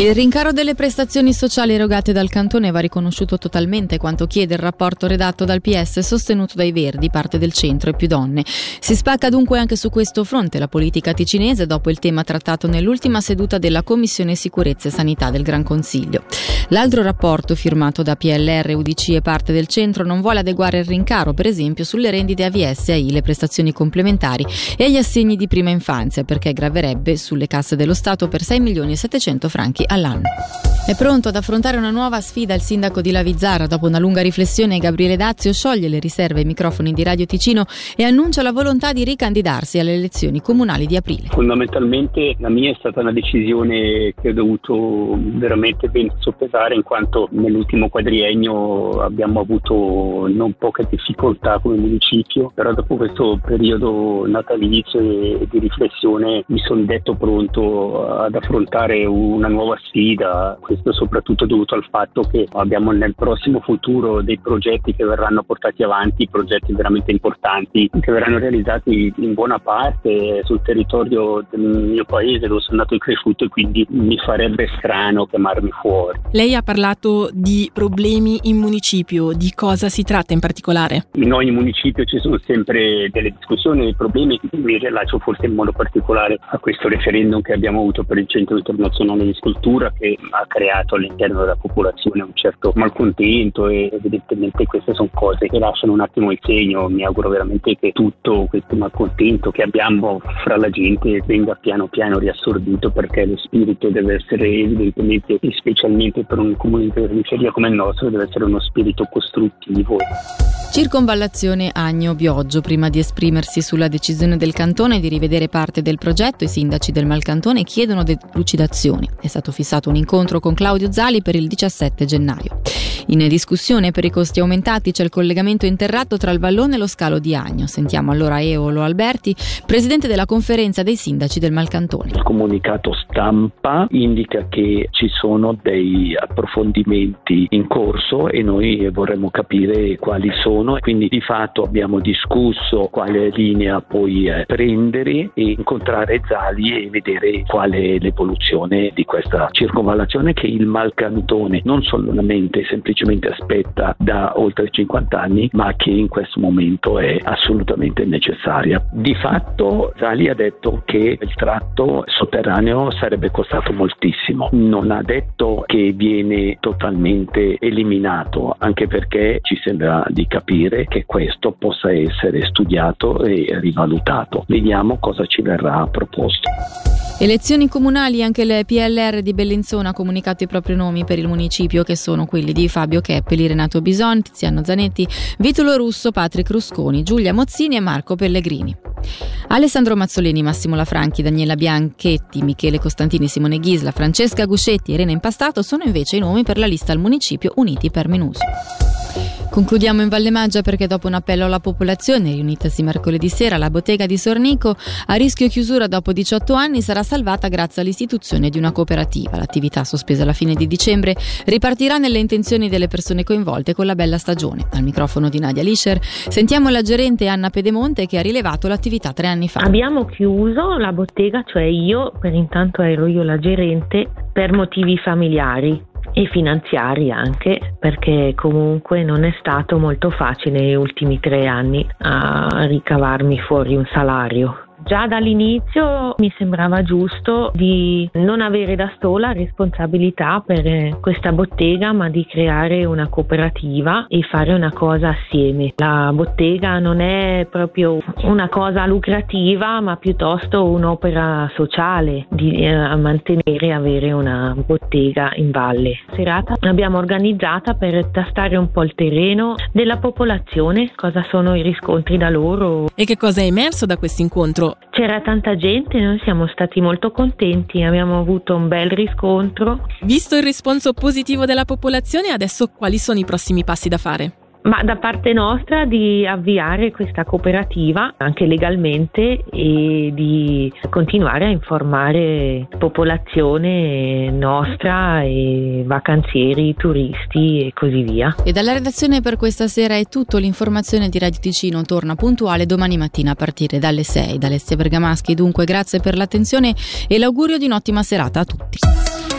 Il rincaro delle prestazioni sociali erogate dal cantone va riconosciuto totalmente quanto chiede il rapporto redatto dal PS sostenuto dai Verdi, parte del centro e più donne. Si spacca dunque anche su questo fronte la politica ticinese dopo il tema trattato nell'ultima seduta della Commissione Sicurezza e Sanità del Gran Consiglio. L'altro rapporto firmato da PLR, UDC e parte del centro non vuole adeguare il rincaro, per esempio, sulle rendite AVS, AI, le prestazioni complementari e gli assegni di prima infanzia, perché graverebbe sulle casse dello Stato per 6 milioni e 700 franchi all'anno. È pronto ad affrontare una nuova sfida il sindaco di Lavizzara. Dopo una lunga riflessione, Gabriele Dazio scioglie le riserve ai microfoni di Radio Ticino e annuncia la volontà di ricandidarsi alle elezioni comunali di aprile. Fondamentalmente la mia è stata una decisione che ho dovuto veramente ben soppesare in quanto nell'ultimo quadriennio abbiamo avuto non poche difficoltà come municipio, però dopo questo periodo natalizio e di riflessione mi sono detto pronto ad affrontare una nuova sfida questo soprattutto dovuto al fatto che abbiamo nel prossimo futuro dei progetti che verranno portati avanti, progetti veramente importanti, che verranno realizzati in buona parte sul territorio del mio paese dove sono nato e cresciuto e quindi mi farebbe strano chiamarmi fuori. Lei ha parlato di problemi in municipio, di cosa si tratta in particolare? In ogni municipio ci sono sempre delle discussioni, dei problemi, mi rilascio forse in modo particolare a questo referendum che abbiamo avuto per il Centro Internazionale di Scultura che ha creato all'interno della popolazione un certo malcontento e evidentemente queste sono cose che lasciano un attimo il segno. Mi auguro veramente che tutto questo malcontento che abbiamo fra la gente venga piano piano riassorbito perché lo spirito deve essere evidentemente, specialmente per un comune di periferia come il nostro, deve essere uno spirito costruttivo. Circonvallazione Agno-Bioggio. Prima di esprimersi sulla decisione del cantone di rivedere parte del progetto, i sindaci del Malcantone chiedono delucidazioni. È stato fissato un incontro con Claudio Zali per il 17 gennaio. In discussione per i costi aumentati c'è il collegamento interratto tra il vallone e lo scalo di Agno. Sentiamo allora Eolo Alberti, presidente della conferenza dei sindaci del Malcantone. Il comunicato stampa indica che ci sono dei approfondimenti in corso e noi vorremmo capire quali sono quindi di fatto abbiamo discusso quale linea poi eh, prendere e incontrare Zali e vedere qual è l'evoluzione di questa circonvallazione che il Malcantone non solamente semplicemente aspetta da oltre 50 anni, ma che in questo momento è assolutamente necessaria. Di fatto Zali ha detto che il tratto sotterraneo sarebbe costato moltissimo, non ha detto che viene totalmente eliminato, anche perché ci sembra di capire che questo possa essere studiato e rivalutato. Vediamo cosa ci verrà proposto. Elezioni comunali, anche il PLR di Bellinzona ha comunicato i propri nomi per il municipio che sono quelli di Fabio Cheppeli, Renato Bison, Tiziano Zanetti, Vitulo Russo, Patrick Rusconi, Giulia Mozzini e Marco Pellegrini. Alessandro Mazzolini, Massimo Lafranchi, Daniela Bianchetti, Michele Costantini, Simone Ghisla, Francesca Guscetti e Irene Impastato sono invece i nomi per la lista al municipio Uniti per Menuso. Concludiamo in Valle Maggia perché dopo un appello alla popolazione riunitasi mercoledì sera la bottega di Sornico a rischio chiusura dopo 18 anni sarà salvata grazie all'istituzione di una cooperativa. L'attività sospesa alla fine di dicembre ripartirà nelle intenzioni delle persone coinvolte con la bella stagione. Al microfono di Nadia Lischer sentiamo la gerente Anna Pedemonte che ha rilevato l'attività tre anni fa. Abbiamo chiuso la bottega, cioè io, per intanto ero io la gerente, per motivi familiari e finanziari anche perché comunque non è stato molto facile negli ultimi tre anni a ricavarmi fuori un salario. Già dall'inizio mi sembrava giusto di non avere da sola responsabilità per questa bottega, ma di creare una cooperativa e fare una cosa assieme. La bottega non è proprio una cosa lucrativa, ma piuttosto un'opera sociale di eh, mantenere e avere una bottega in valle. Serata l'abbiamo organizzata per tastare un po' il terreno della popolazione, cosa sono i riscontri da loro. E che cosa è emerso da questo incontro? C'era tanta gente, siamo stati molto contenti, abbiamo avuto un bel riscontro. Visto il risponso positivo della popolazione, adesso quali sono i prossimi passi da fare? Ma da parte nostra di avviare questa cooperativa anche legalmente e di continuare a informare popolazione nostra e vacanzieri, turisti e così via. E dalla redazione per questa sera è tutto, l'informazione di Radio Ticino torna puntuale domani mattina a partire dalle 6. Da Alessia Bergamaschi dunque grazie per l'attenzione e l'augurio di un'ottima serata a tutti.